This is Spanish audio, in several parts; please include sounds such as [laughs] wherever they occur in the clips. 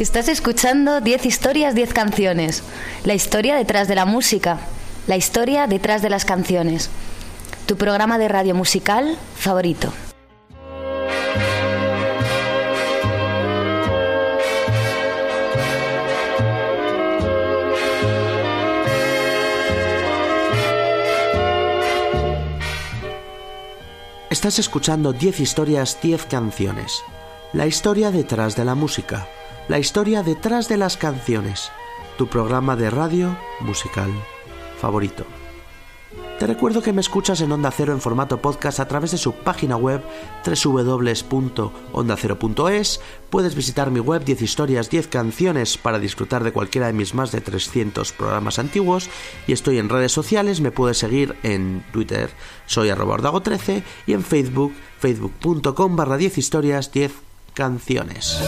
Estás escuchando 10 historias, 10 canciones. La historia detrás de la música. La historia detrás de las canciones. Tu programa de radio musical favorito. Estás escuchando 10 historias, 10 canciones. La historia detrás de la música la historia detrás de las canciones, tu programa de radio musical favorito. Te recuerdo que me escuchas en Onda Cero en formato podcast a través de su página web www.ondacero.es. Puedes visitar mi web 10 historias, 10 canciones para disfrutar de cualquiera de mis más de 300 programas antiguos. Y estoy en redes sociales, me puedes seguir en Twitter, soy arroba 13 y en Facebook, facebook.com barra 10 historias, 10 canciones.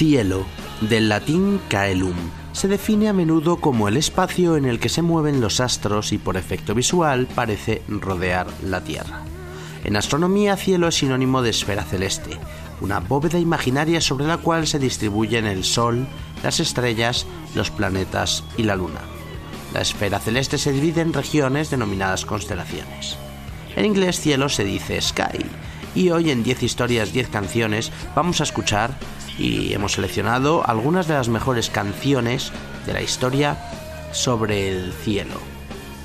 Cielo, del latín caelum, se define a menudo como el espacio en el que se mueven los astros y por efecto visual parece rodear la Tierra. En astronomía, cielo es sinónimo de esfera celeste, una bóveda imaginaria sobre la cual se distribuyen el Sol, las estrellas, los planetas y la Luna. La esfera celeste se divide en regiones denominadas constelaciones. En inglés cielo se dice sky, y hoy en 10 historias, 10 canciones vamos a escuchar y hemos seleccionado algunas de las mejores canciones de la historia sobre el cielo.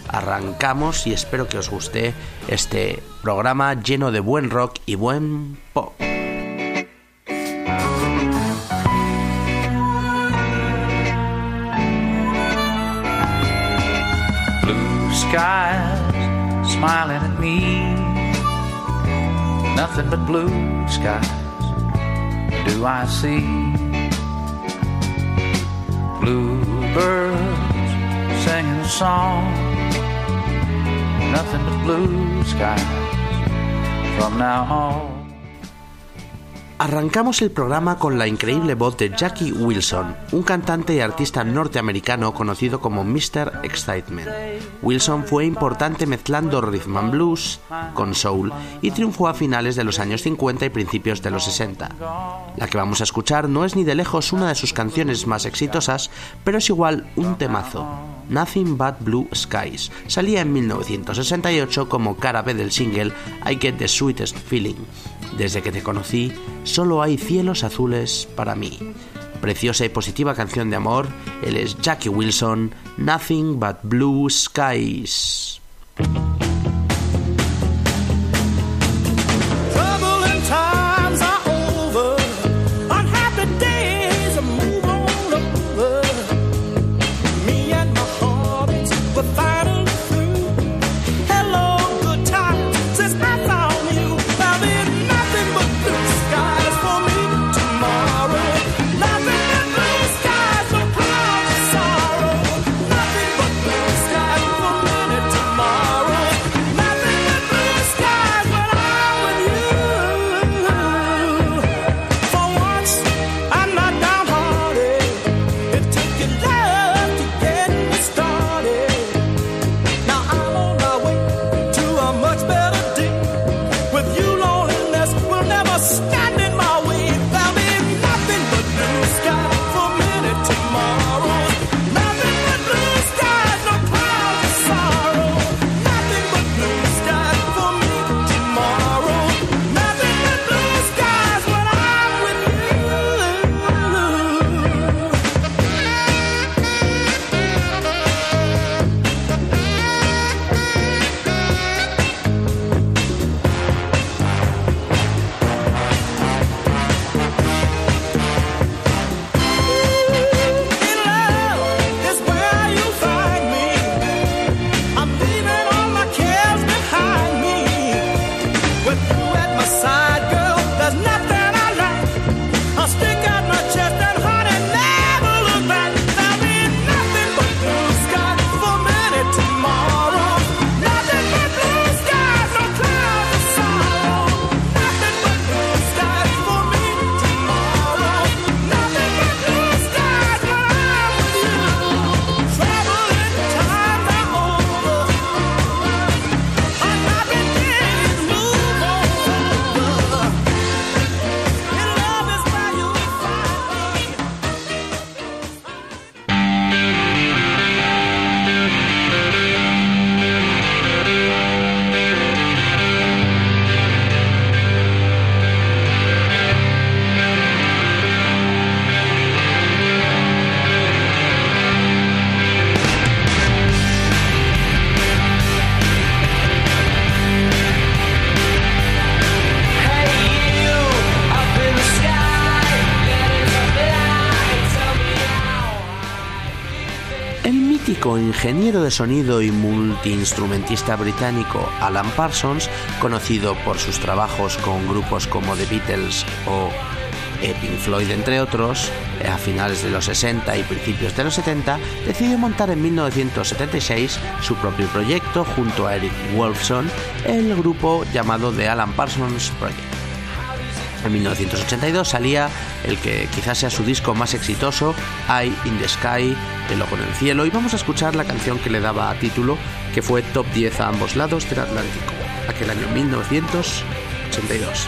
Arrancamos y espero que os guste este programa lleno de buen rock y buen pop. Blue skies smiling at me. Nothing but blue skies. Do I see bluebirds singing a song, nothing but blue skies from now on. Arrancamos el programa con la increíble voz de Jackie Wilson, un cantante y artista norteamericano conocido como Mr. Excitement. Wilson fue importante mezclando rhythm and blues con soul y triunfó a finales de los años 50 y principios de los 60. La que vamos a escuchar no es ni de lejos una de sus canciones más exitosas, pero es igual un temazo. Nothing But Blue Skies salía en 1968 como cara B del single I Get the Sweetest Feeling desde que te conocí, solo hay cielos azules para mí. Preciosa y positiva canción de amor, él es Jackie Wilson, Nothing But Blue Skies. Ingeniero de sonido y multiinstrumentista británico Alan Parsons, conocido por sus trabajos con grupos como The Beatles o Pink Floyd entre otros, a finales de los 60 y principios de los 70, decidió montar en 1976 su propio proyecto junto a Eric Wolfson, el grupo llamado The Alan Parsons Project. En 1982 salía el que quizás sea su disco más exitoso, Eye in the Sky, El ojo en el cielo, y vamos a escuchar la canción que le daba título, que fue top 10 a ambos lados del Atlántico, aquel año 1982.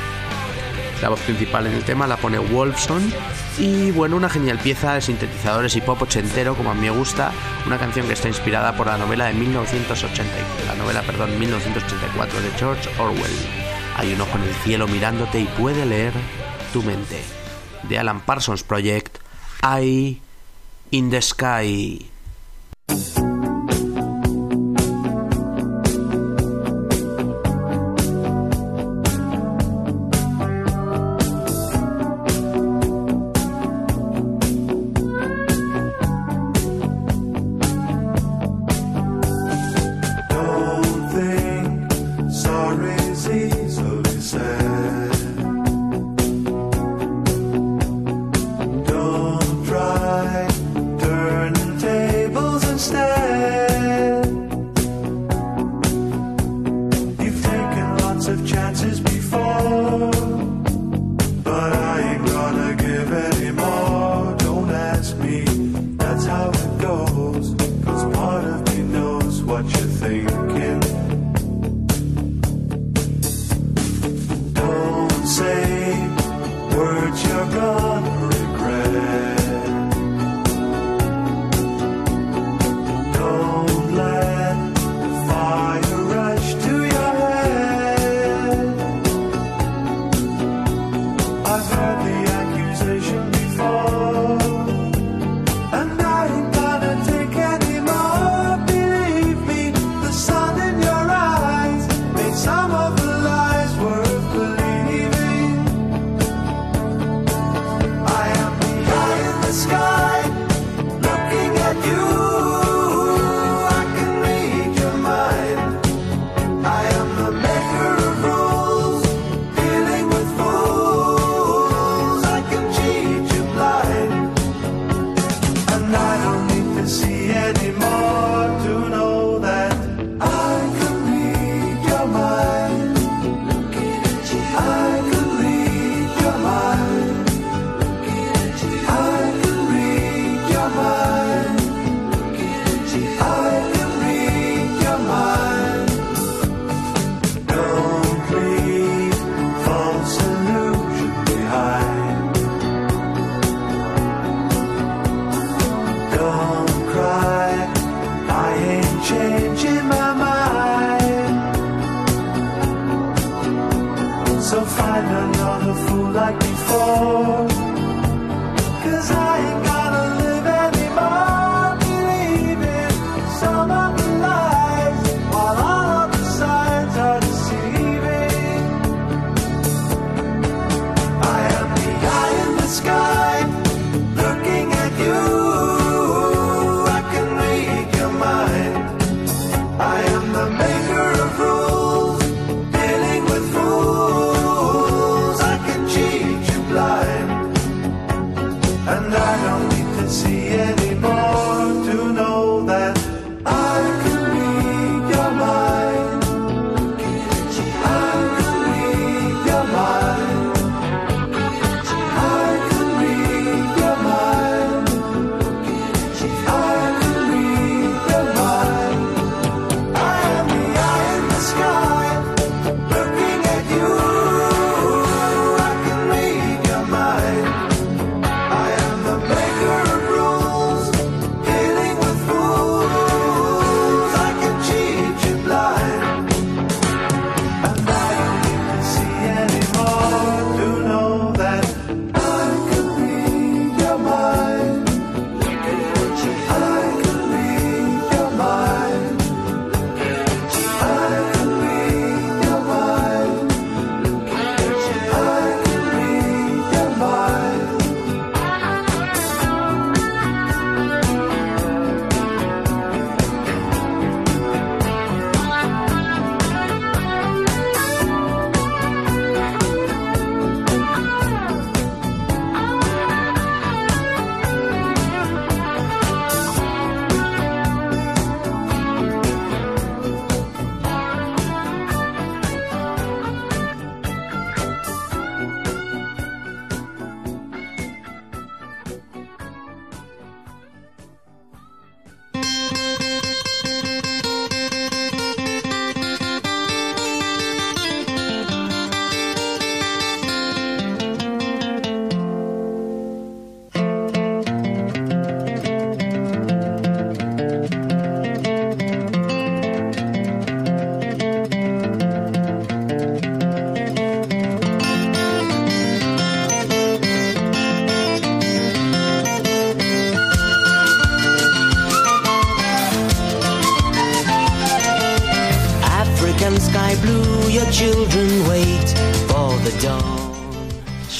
La voz principal en el tema la pone Wolfson y bueno, una genial pieza de sintetizadores y pop ochentero como a mí me gusta, una canción que está inspirada por la novela de 1980, la novela, perdón, 1984 de George Orwell. Hay un ojo en el cielo mirándote y puede leer tu mente. De Alan Parsons Project, Eye in the Sky. more.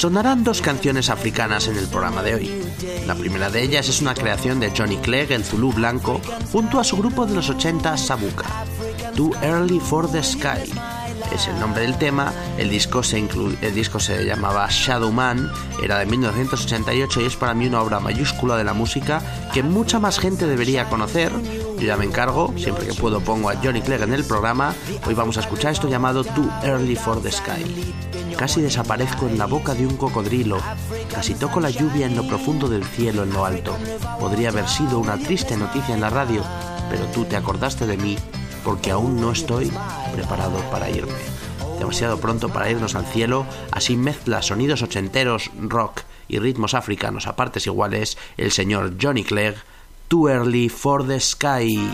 Sonarán dos canciones africanas en el programa de hoy. La primera de ellas es una creación de Johnny Clegg, el Zulu blanco, junto a su grupo de los 80 Sabuka, Too Early for the Sky. Es el nombre del tema, el disco, se el disco se llamaba Shadow Man, era de 1988 y es para mí una obra mayúscula de la música que mucha más gente debería conocer. Yo ya me encargo, siempre que puedo pongo a Johnny Clegg en el programa. Hoy vamos a escuchar esto llamado Too Early for the Sky. Casi desaparezco en la boca de un cocodrilo, casi toco la lluvia en lo profundo del cielo en lo alto. Podría haber sido una triste noticia en la radio, pero tú te acordaste de mí porque aún no estoy preparado para irme. Demasiado pronto para irnos al cielo, así mezcla sonidos ochenteros, rock y ritmos africanos a partes iguales el señor Johnny Clegg, Too Early for the Sky.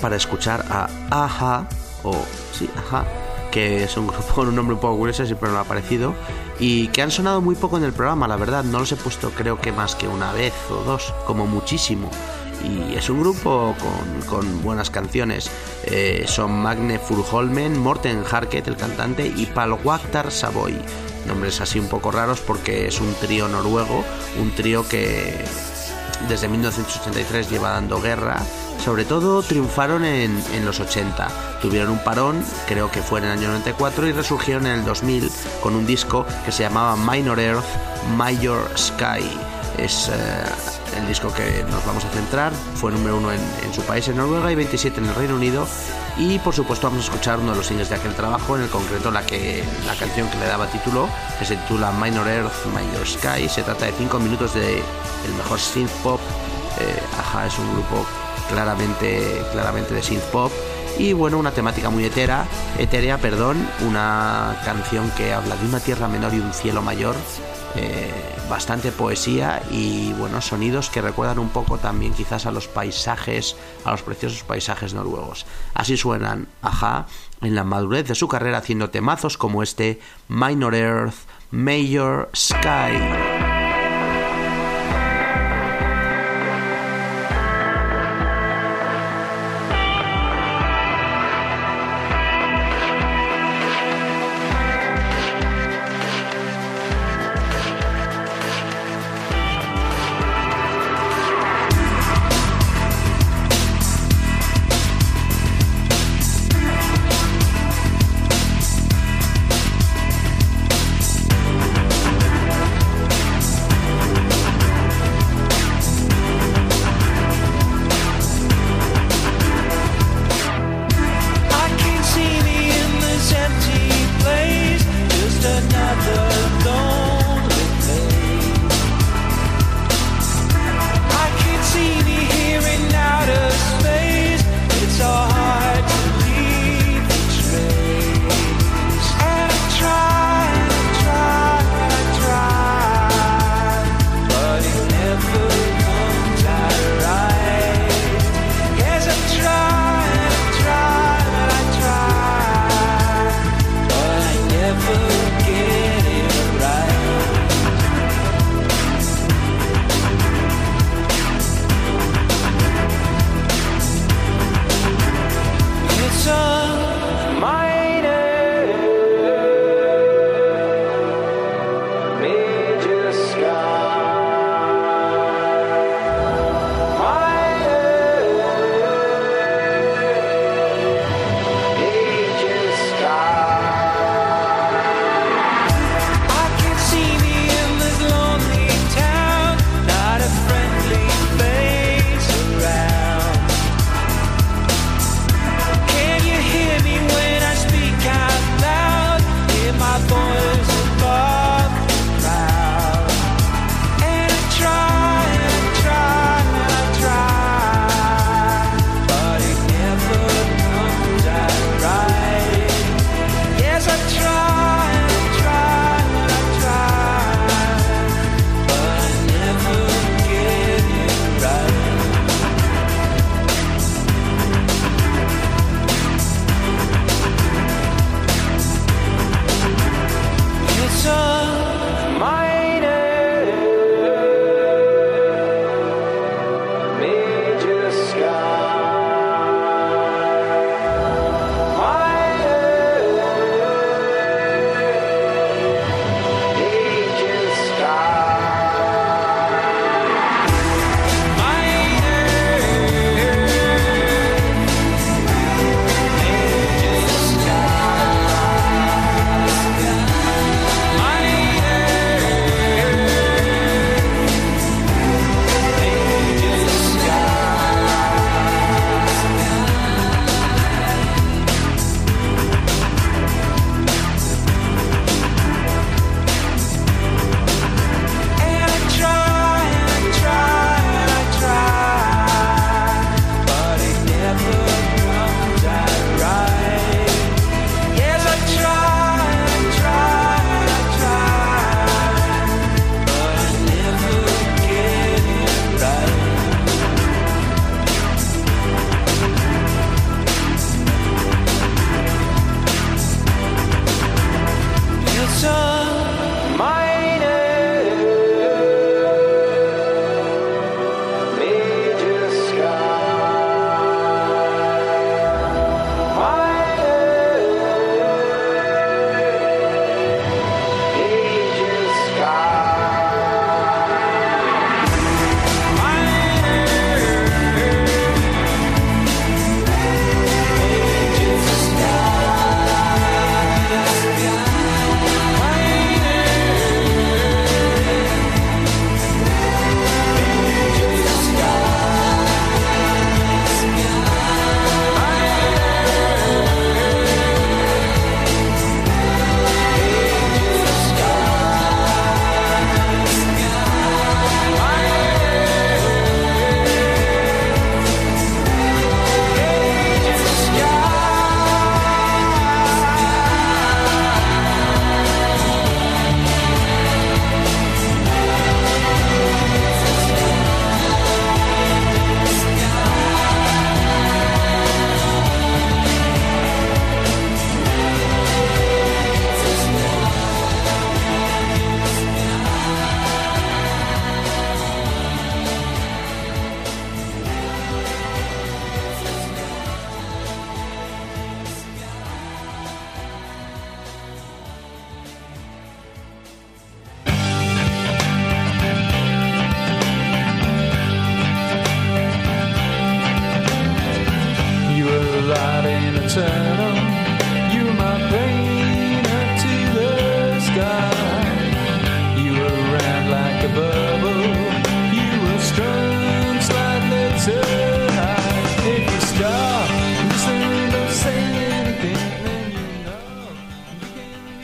Para escuchar a Aja, o sí, Aja, que es un grupo [laughs] con un nombre un poco curioso, siempre me ha parecido, y que han sonado muy poco en el programa, la verdad, no los he puesto creo que más que una vez o dos, como muchísimo. Y es un grupo con, buenas canciones. Eh, son Magne Furholmen, Morten Harket, el cantante, y Palwaktar Savoy. Nombres así un poco raros porque es un trío noruego, un trío que desde 1983 lleva dando guerra sobre todo triunfaron en, los 80. Tuvieron un parón, creo que fue en el año 94, y resurgieron en el 2000 con un disco que se llamaba Minor Earth, Major Sky. Es eh, el disco que nos vamos a centrar. Fue número uno en, su país, en Noruega, y 27 en el Reino Unido. Y por supuesto vamos a escuchar uno de los singles de aquel trabajo, en el concreto la, que, la canción que le daba título, que se titula Minor Earth, Major Sky. Se trata de 5 minutos de el mejor synth pop. Eh, Aja es un grupo claramente, claramente de synth pop y bueno, una temática muy etera, etérea, perdón, una canción que habla de una tierra menor y un cielo mayor, eh, bastante poesía y buenos sonidos que recuerdan un poco también quizás a los paisajes, a los preciosos paisajes noruegos. Así suenan Aja en la madurez de su carrera haciendo temazos como este Minor Earth, Major Sky.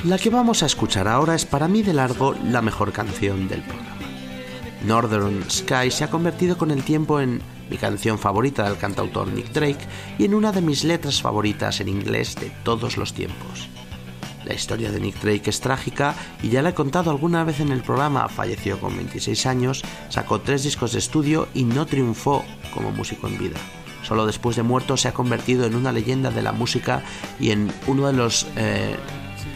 La que vamos a escuchar ahora es para mí de largo la mejor canción del programa. Northern Sky se ha convertido con el tiempo en mi canción favorita del cantautor Nick Drake y en una de mis letras favoritas en inglés de todos los tiempos. La historia de Nick Drake es trágica y ya la he contado alguna vez en el programa. Falleció con 26 años, sacó tres discos de estudio y no triunfó como músico en vida. Solo después de muerto se ha convertido en una leyenda de la música y en uno de los eh,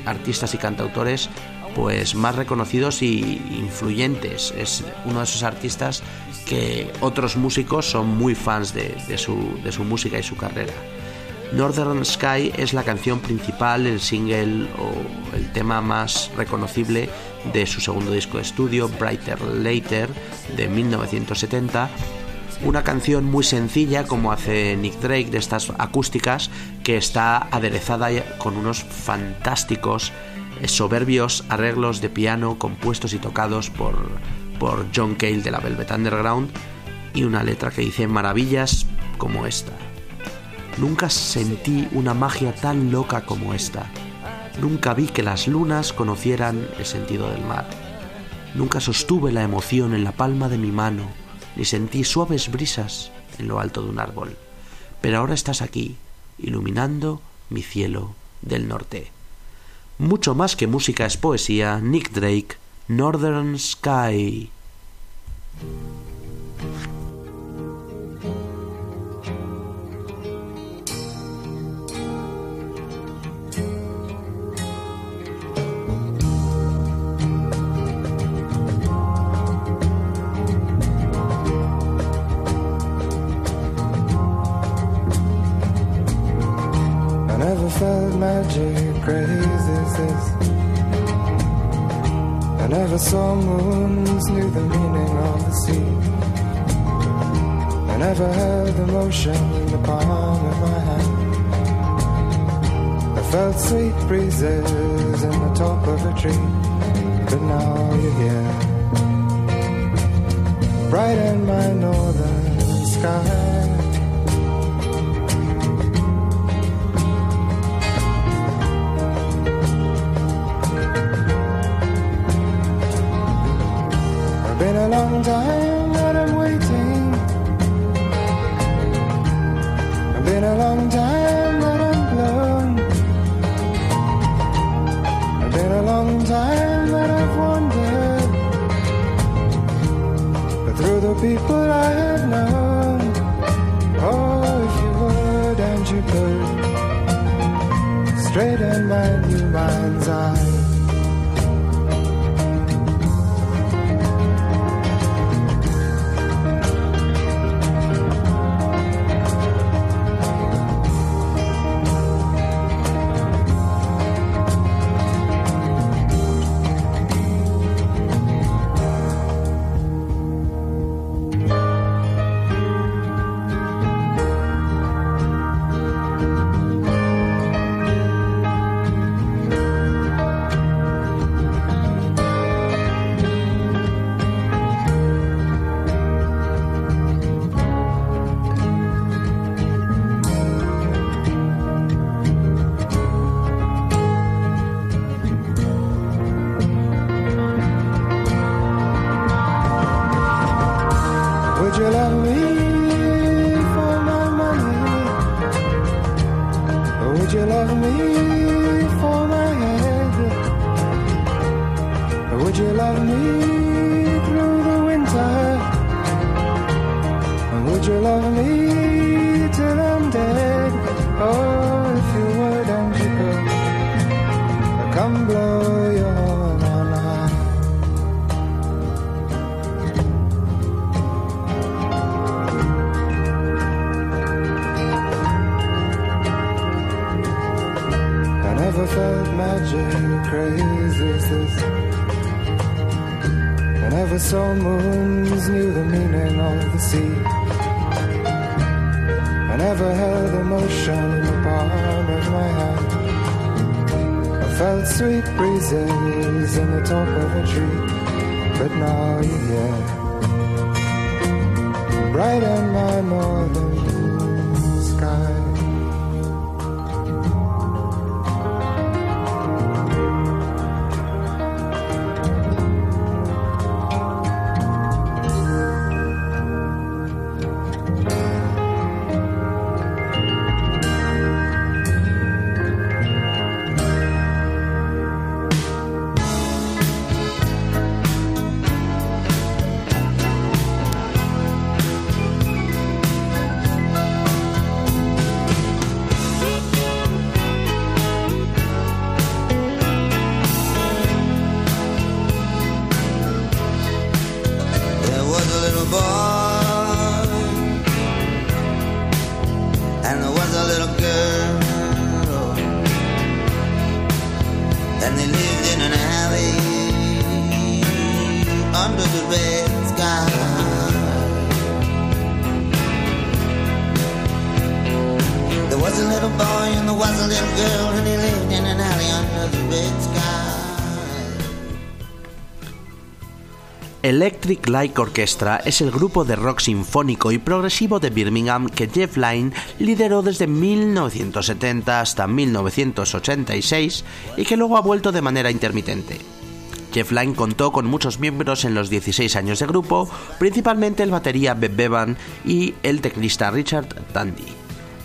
artistas y cantautores pues más reconocidos y influyentes. Es uno de esos artistas que otros músicos son muy fans de, su, de su música y su carrera. Northern Sky es la canción principal, el single o el tema más reconocible de su segundo disco de estudio, Brighter Later, de 1970. Una canción muy sencilla, como hace Nick Drake, de estas acústicas, que está aderezada con unos fantásticos, soberbios arreglos de piano compuestos y tocados por, por John Cale de la Velvet Underground, y una letra que dice maravillas como esta. Nunca sentí una magia tan loca como esta. Nunca vi que las lunas conocieran el sentido del mar. Nunca sostuve la emoción en la palma de mi mano, ni sentí suaves brisas en lo alto de un árbol. Pero ahora estás aquí, iluminando mi cielo del norte. Mucho más que música es poesía, Nick Drake, Northern Sky. I never saw moons, knew the meaning of the sea. I never held emotion in the palm of my hand. I felt sweet breezes in the top of a tree, but now you're here. Bright in my northern sky. 在 Electric Light Orchestra es el grupo de rock sinfónico y progresivo de Birmingham que Jeff Lynne lideró desde 1970 hasta 1986 y que luego ha vuelto de manera intermitente. Jeff Lynne contó con muchos miembros en los 16 años de grupo, principalmente el batería Beb Bevan y el teclista Richard Tandy.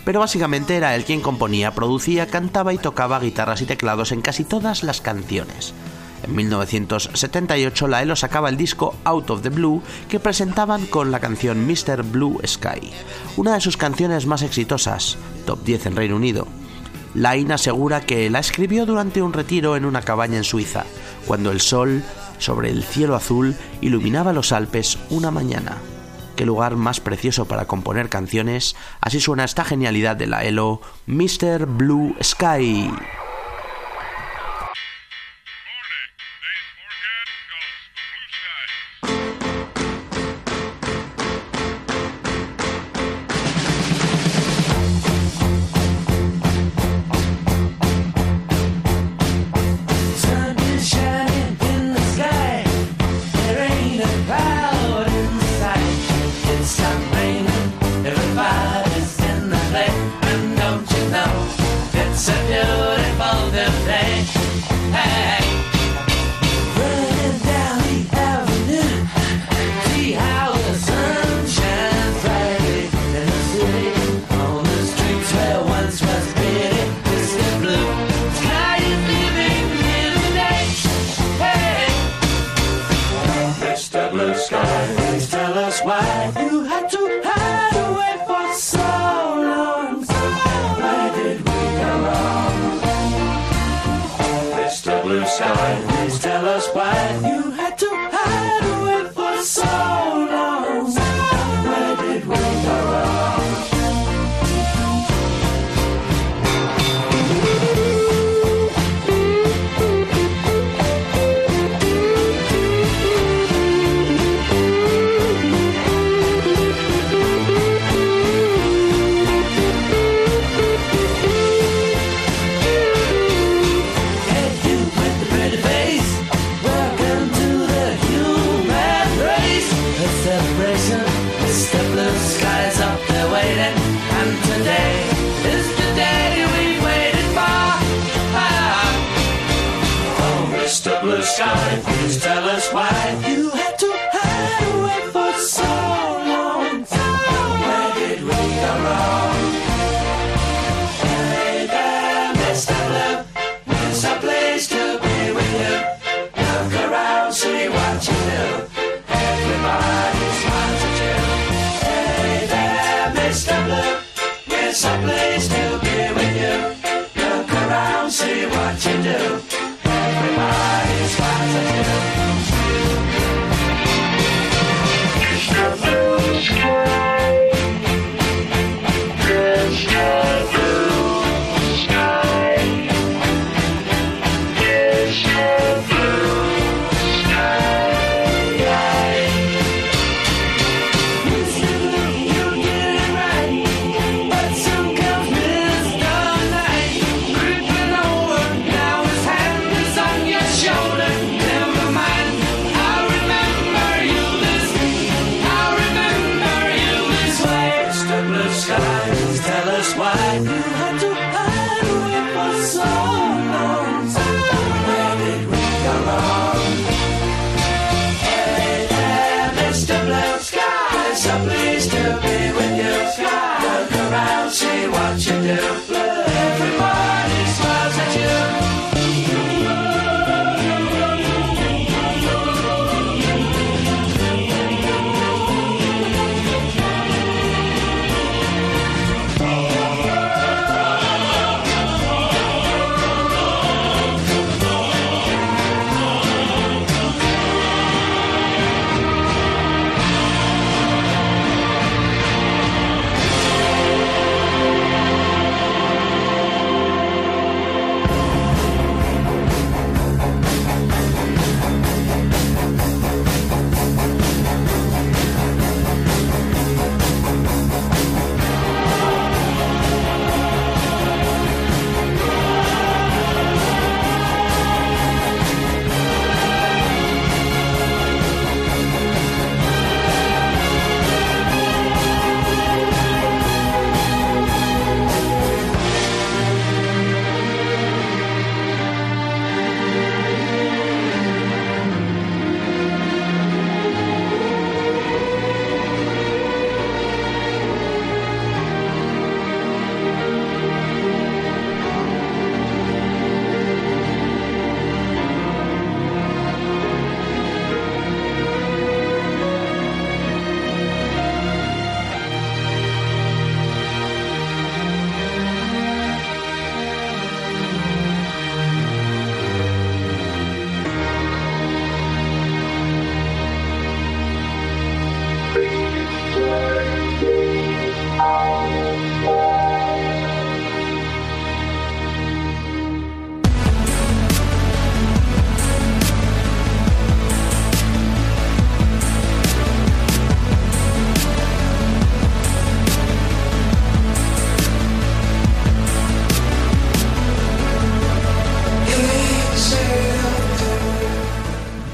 Pero básicamente era él quien componía, producía, cantaba y tocaba guitarras y teclados en casi todas las canciones. En 1978 la ELO sacaba el disco Out of the Blue que presentaban con la canción Mr. Blue Sky, una de sus canciones más exitosas, top 10 en Reino Unido. Line asegura que la escribió durante un retiro en una cabaña en Suiza, cuando el sol, sobre el cielo azul, iluminaba los Alpes una mañana. Qué lugar más precioso para componer canciones, así suena esta genialidad de la ELO, Mr. Blue Sky.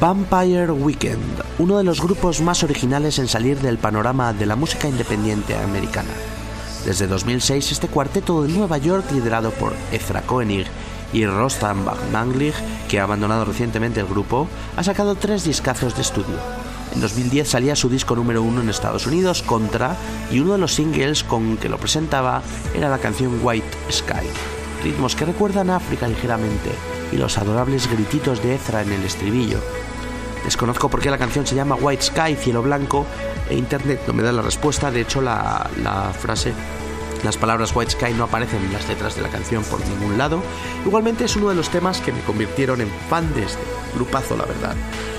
Vampire Weekend, uno de los grupos más originales en salir del panorama de la música independiente americana. Desde 2006, este cuarteto de Nueva York, liderado por Ezra Koenig y Rostam Bagmanglich, que ha abandonado recientemente el grupo, ha sacado tres discazos de estudio. En 2010 salía su disco número uno en Estados Unidos, Contra, y uno de los singles con que lo presentaba era la canción White Sky. Ritmos que recuerdan África ligeramente y los adorables grititos de Ezra en el estribillo. Desconozco por qué la canción se llama White Sky, cielo blanco, e internet no me da la respuesta. De hecho, la, frase las palabras White Sky no aparecen en las letras de la canción por ningún lado. Igualmente es uno de los temas que me convirtieron en fan de este grupazo, la verdad.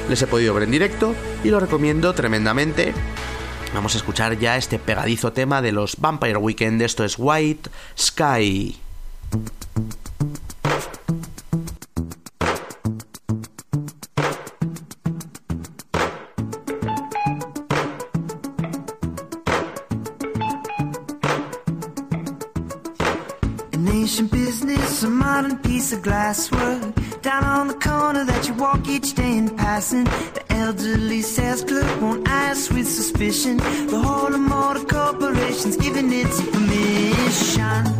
Les he podido ver en directo y lo recomiendo tremendamente. Vamos a escuchar ya este pegadizo tema de los Vampire Weekend. Esto es White Sky. Piece of glasswork. Down on the corner that you walk each day in passing. The elderly sales clerk won't ask with suspicion. The whole of motor corporation's giving it some permission.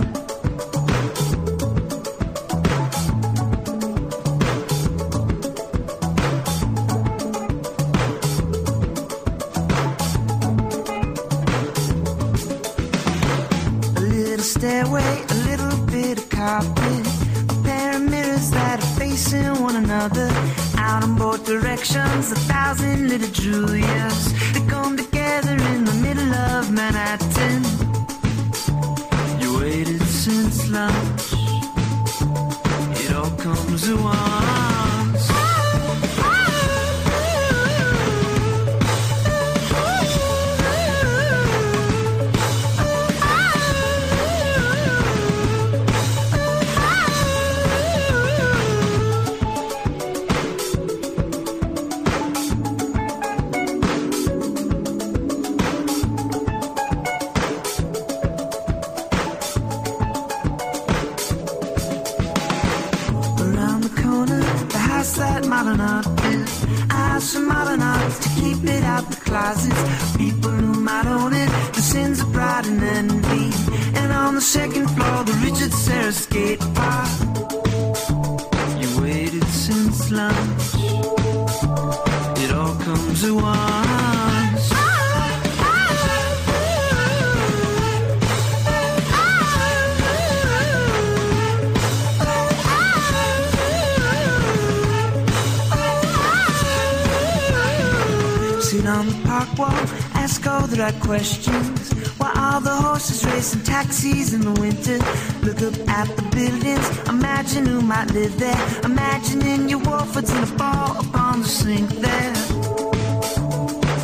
On the park wall, ask all the right questions. Why all the horses racing taxis in the winter? Look up at the buildings, imagine who might live there. Imagining your Wolfords in a ball upon the sink there.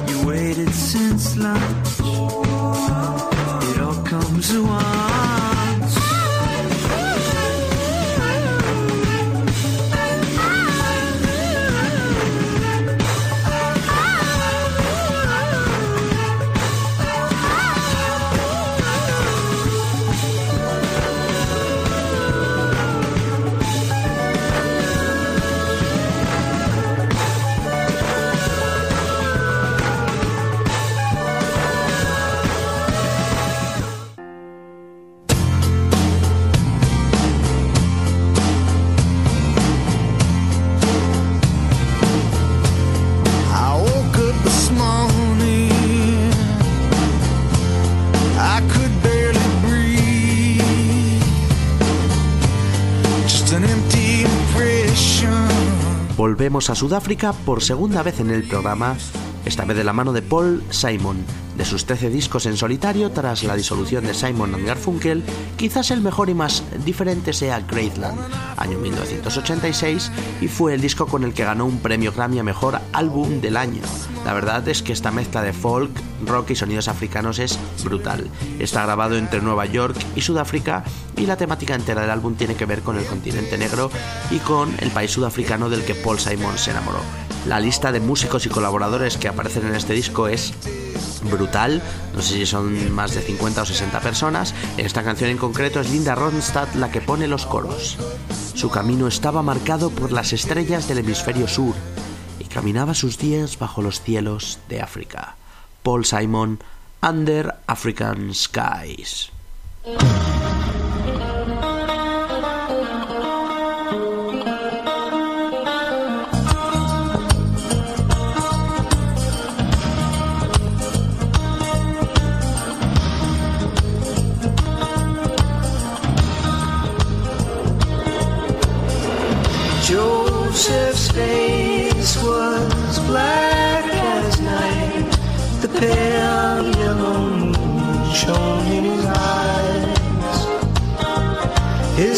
You waited since lunch. It all comes at. Volvemos a Sudáfrica por segunda vez en el programa, esta vez de la mano de Paul Simon. De sus 13 discos en solitario tras la disolución de Simon Garfunkel, quizás el mejor y más diferente sea Greatland, año 1986, y fue el disco con el que ganó un premio Grammy a Mejor Álbum del Año. La verdad es que esta mezcla de folk, rock y sonidos africanos es brutal. Está grabado entre Nueva York y Sudáfrica y la temática entera del álbum tiene que ver con el continente negro y con el país sudafricano del que Paul Simon se enamoró. La lista de músicos y colaboradores que aparecen en este disco es brutal, no sé si son más de 50 o 60 personas. En esta canción en concreto es Linda Ronstadt la que pone los coros. Su camino estaba marcado por las estrellas del hemisferio sur caminaba sus días bajo los cielos de África. Paul Simon, Under African Skies.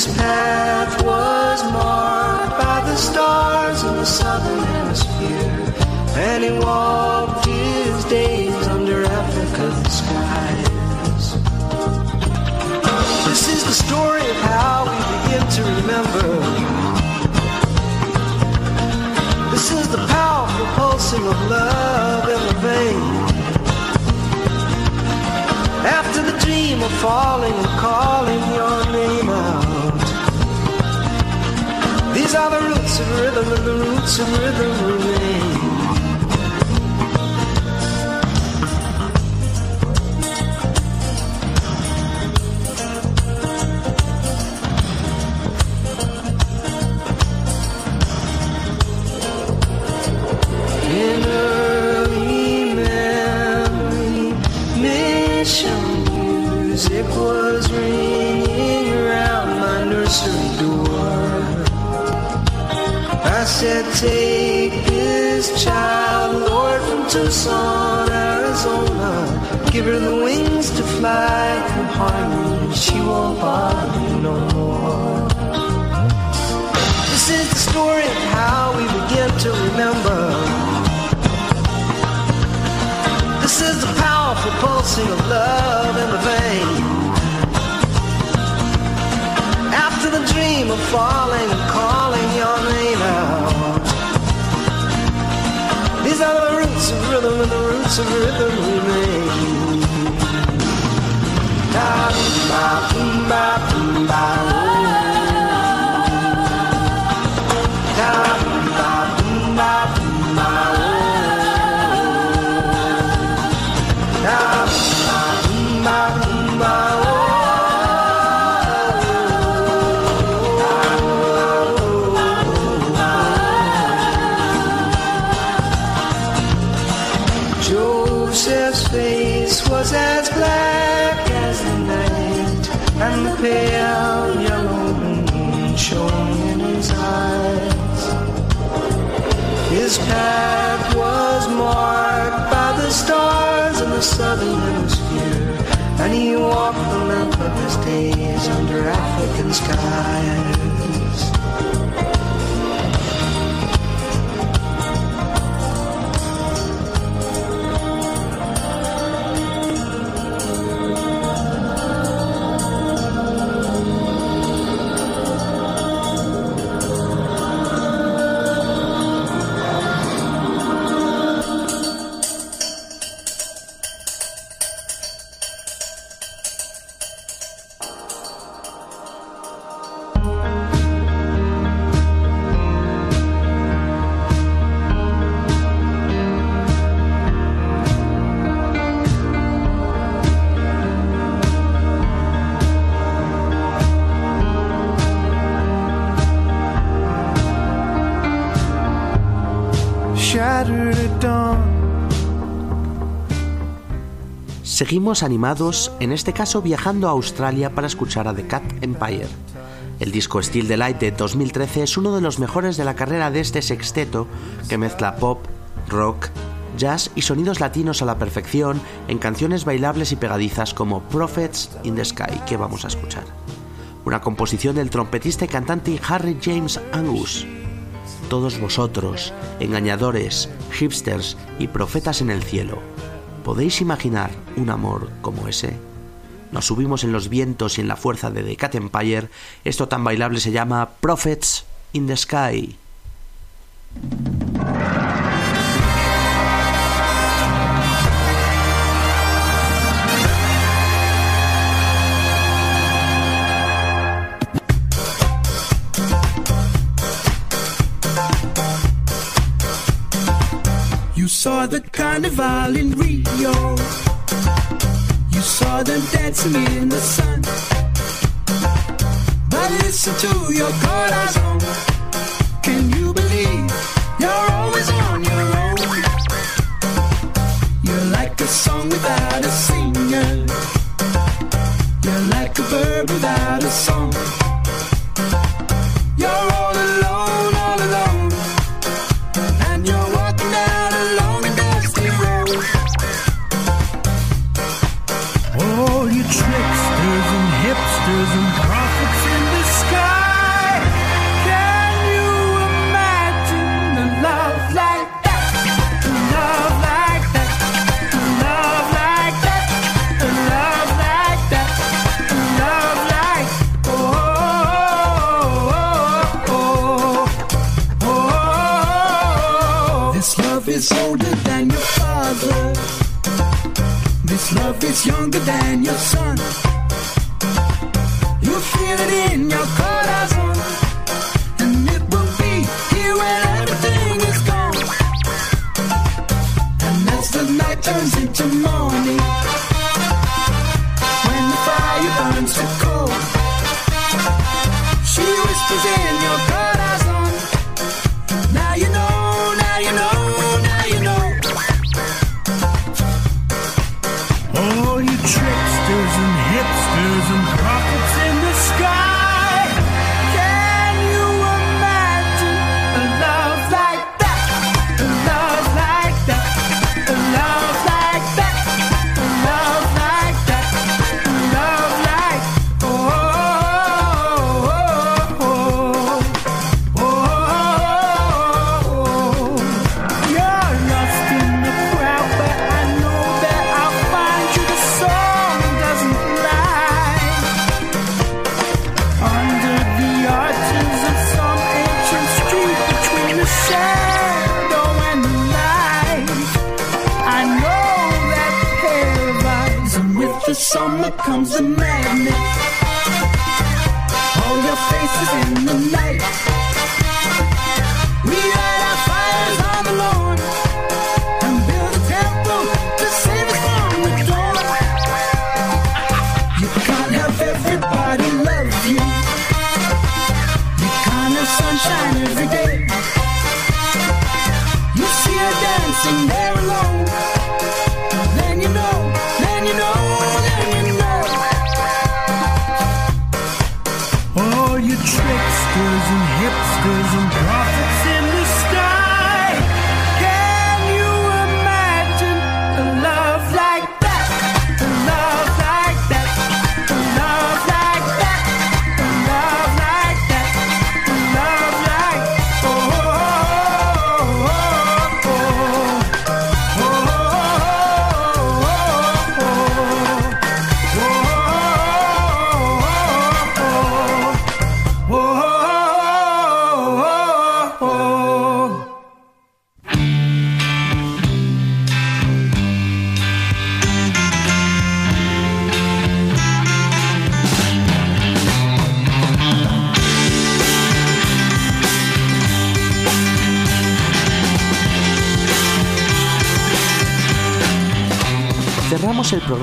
His path was marked by the stars in the southern hemisphere, and he walked his days under African skies. This is the story of how we begin to remember. This is the powerful pulsing of love in the vein. After the dream of falling and calling your name out. Are the roots of rhythm, and the roots of rhythm remain. Said, Take this child, Lord, from Tucson, Arizona. Give her the wings to fly through harmony. She won't bother me no more. This is the story of how we begin to remember. This is the powerful pulsing of love in the vein. After the dream of falling and calling your name rhythm and the roots of rhythm remain. Da, ba, boom, ba, boom, ba, Seguimos animados, en este caso viajando a Australia para escuchar a The Cat Empire. El disco Still the Light de 2013 es uno de los mejores de la carrera de este sexteto que mezcla pop, rock, jazz y sonidos latinos a la perfección en canciones bailables y pegadizas como Prophets in the Sky que vamos a escuchar. Una composición del trompetista y cantante Harry James Angus. Todos vosotros, engañadores, hipsters y profetas en el cielo, ¿podéis imaginar un amor como ese? Nos subimos en los vientos y en la fuerza de The Cat Empire. Esto tan bailable se llama Prophets in the Sky. Saw the carnival in Rio. You saw them dancing in the sun. But listen to your corazon.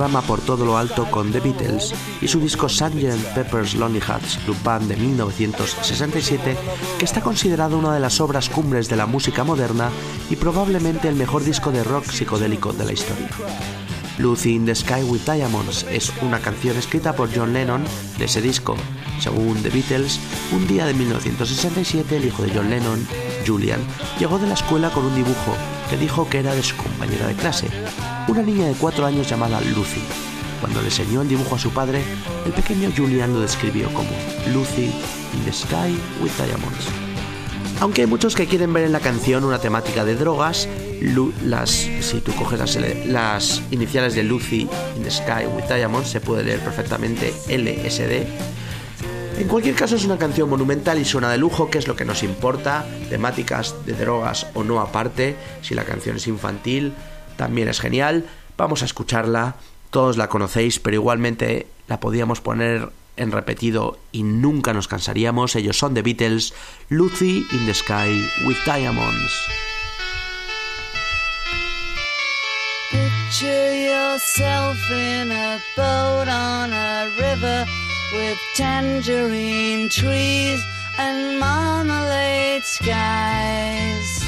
Por todo lo alto con The Beatles y su disco Sgt. Pepper's Lonely Hearts Club Band de 1967, que está considerado una de las obras cumbres de la música moderna y probablemente el mejor disco de rock psicodélico de la historia. Lucy in the Sky with Diamonds es una canción escrita por John Lennon de ese disco. Según The Beatles, un día de 1967 el hijo de John Lennon, Julian, llegó de la escuela con un dibujo que dijo que era de su compañera de clase, una niña de cuatro años llamada Lucy. Cuando le enseñó el dibujo a su padre, el pequeño Julian lo describió como Lucy in the Sky with Diamonds. Aunque hay muchos que quieren ver en la canción una temática de drogas, las, si tú coges las iniciales de Lucy in the Sky with Diamonds, se puede leer perfectamente LSD. En cualquier caso es una canción monumental y suena de lujo, que es lo que nos importa, temáticas de drogas o no aparte, si la canción es infantil, también es genial, vamos a escucharla, todos la conocéis, pero igualmente la podíamos poner en repetido y nunca nos cansaríamos, ellos son The Beatles, Lucy in the Sky with Diamonds. Picture yourself in a boat on a river with tangerine trees and marmalade skies.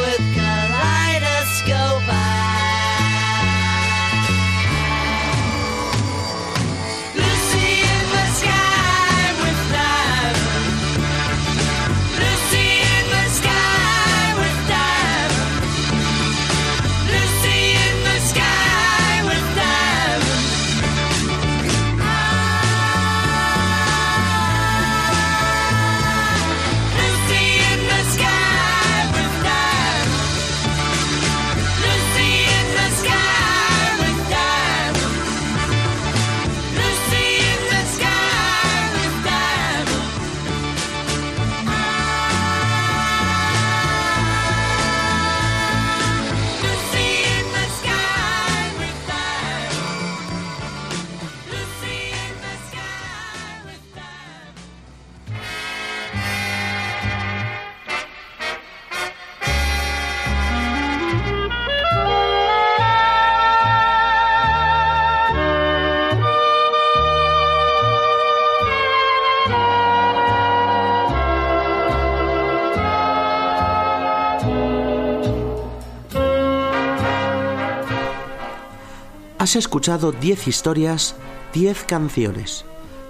Has escuchado 10 historias, 10 canciones.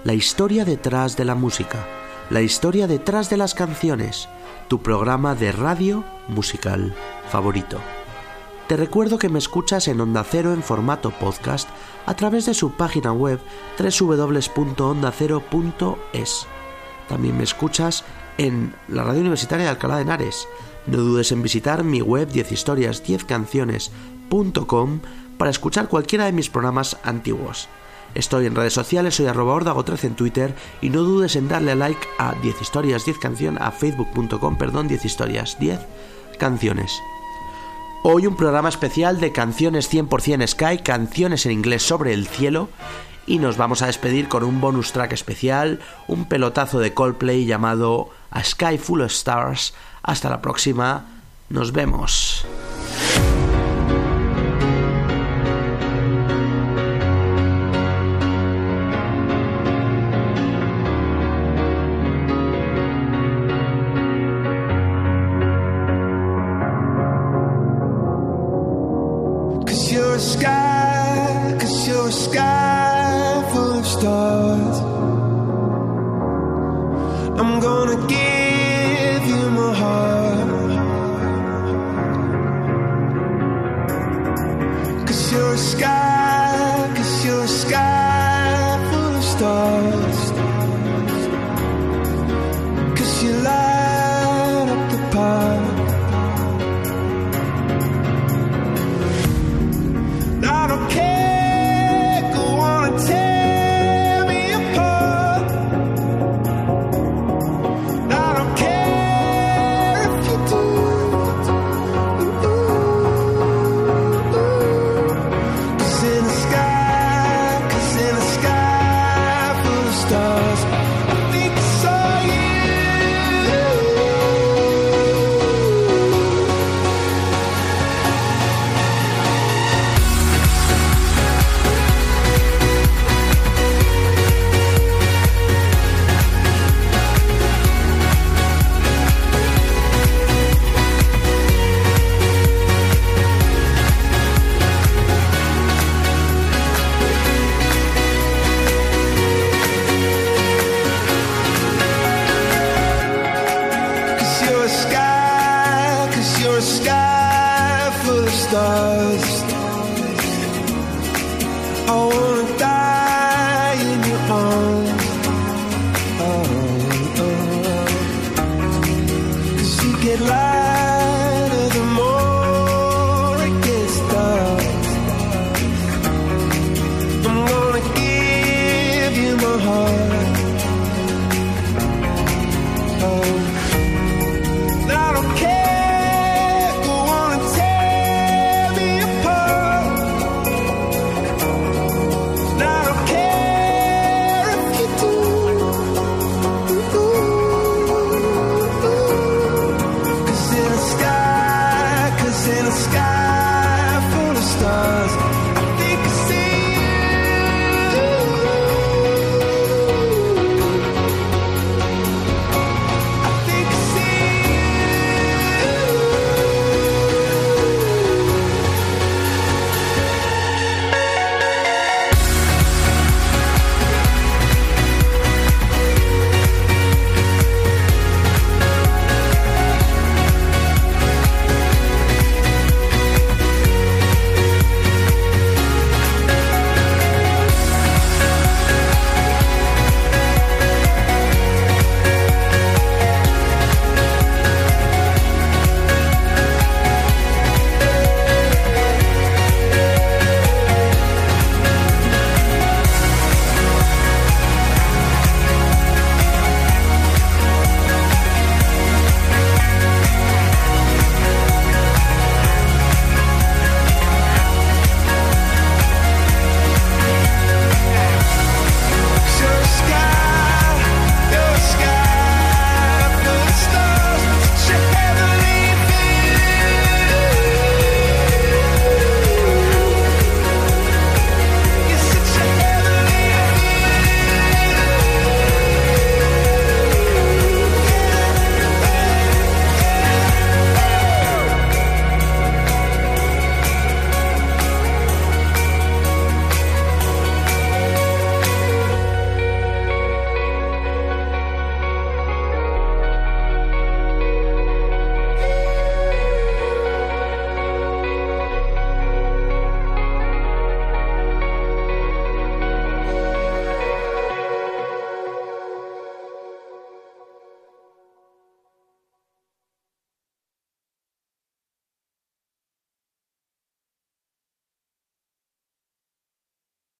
La historia detrás de la música, la historia detrás de las canciones, tu programa de radio musical favorito. Te recuerdo que me escuchas en Onda Cero en formato podcast a través de su página web www.ondacero.es. También me escuchas en la radio universitaria de Alcalá de Henares. No dudes en visitar mi web 10historias10canciones.com para escuchar cualquiera de mis programas antiguos. Estoy en redes sociales, soy arroba ordago13 en Twitter y no dudes en darle like a 10 historias 10 canción a facebook.com, perdón, 10 historias 10 canciones. Hoy un programa especial de canciones 100% Sky, canciones en inglés sobre el cielo y nos vamos a despedir con un bonus track especial, un pelotazo de Coldplay llamado A Sky Full of Stars. Hasta la próxima, nos vemos.